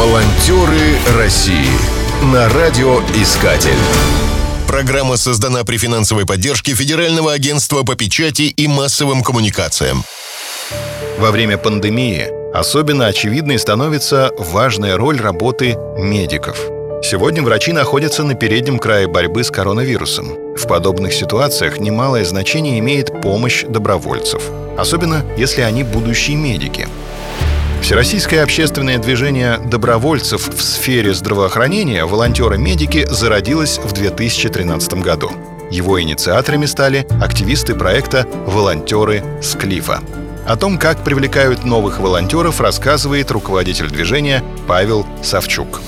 Волонтеры России на радиоискатель. Программа создана при финансовой поддержке Федерального агентства по печати и массовым коммуникациям. Во время пандемии особенно очевидной становится важная роль работы медиков. Сегодня врачи находятся на переднем крае борьбы с коронавирусом. В подобных ситуациях немалое значение имеет помощь добровольцев, особенно если они будущие медики – Всероссийское общественное движение добровольцев в сфере здравоохранения «Волонтеры-медики» зародилось в 2013 году. Его инициаторами стали активисты проекта «Волонтеры с Клифа». О том, как привлекают новых волонтеров, рассказывает руководитель движения Павел Савчук.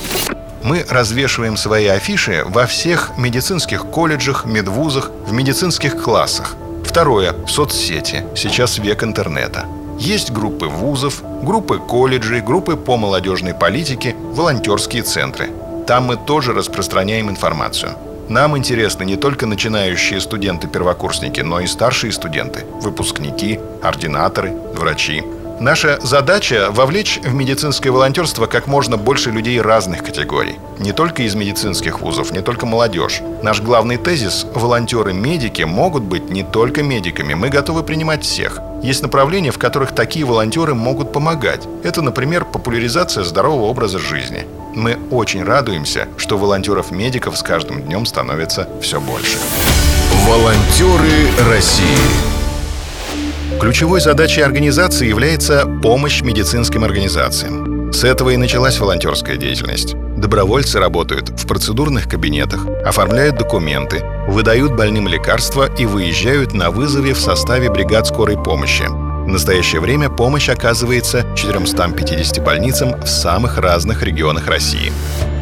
Мы развешиваем свои афиши во всех медицинских колледжах, медвузах, в медицинских классах. Второе – в соцсети. Сейчас век интернета – есть группы вузов, группы колледжей, группы по молодежной политике, волонтерские центры. Там мы тоже распространяем информацию. Нам интересны не только начинающие студенты-первокурсники, но и старшие студенты, выпускники, ординаторы, врачи. Наша задача – вовлечь в медицинское волонтерство как можно больше людей разных категорий. Не только из медицинских вузов, не только молодежь. Наш главный тезис – волонтеры-медики могут быть не только медиками, мы готовы принимать всех. Есть направления, в которых такие волонтеры могут помогать. Это, например, популяризация здорового образа жизни. Мы очень радуемся, что волонтеров-медиков с каждым днем становится все больше. Волонтеры России Ключевой задачей организации является помощь медицинским организациям. С этого и началась волонтерская деятельность. Добровольцы работают в процедурных кабинетах, оформляют документы, выдают больным лекарства и выезжают на вызове в составе бригад скорой помощи. В настоящее время помощь оказывается 450 больницам в самых разных регионах России.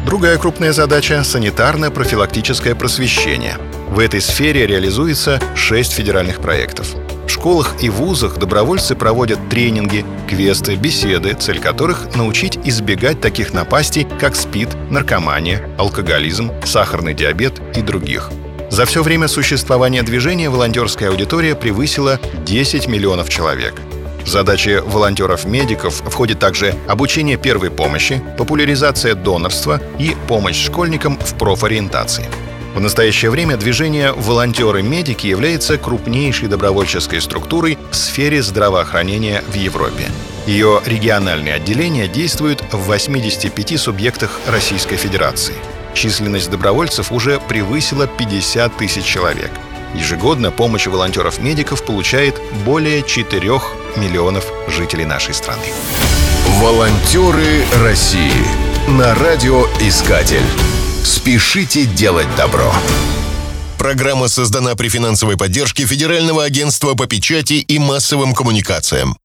Другая крупная задача – санитарно-профилактическое просвещение. В этой сфере реализуется 6 федеральных проектов школах и вузах добровольцы проводят тренинги, квесты, беседы, цель которых — научить избегать таких напастей, как СПИД, наркомания, алкоголизм, сахарный диабет и других. За все время существования движения волонтерская аудитория превысила 10 миллионов человек. Задачи волонтеров-медиков входит также обучение первой помощи, популяризация донорства и помощь школьникам в профориентации. В настоящее время движение «Волонтеры-медики» является крупнейшей добровольческой структурой в сфере здравоохранения в Европе. Ее региональные отделения действуют в 85 субъектах Российской Федерации. Численность добровольцев уже превысила 50 тысяч человек. Ежегодно помощь волонтеров-медиков получает более 4 миллионов жителей нашей страны. Волонтеры России на радиоискатель. Спешите делать добро. Программа создана при финансовой поддержке Федерального агентства по печати и массовым коммуникациям.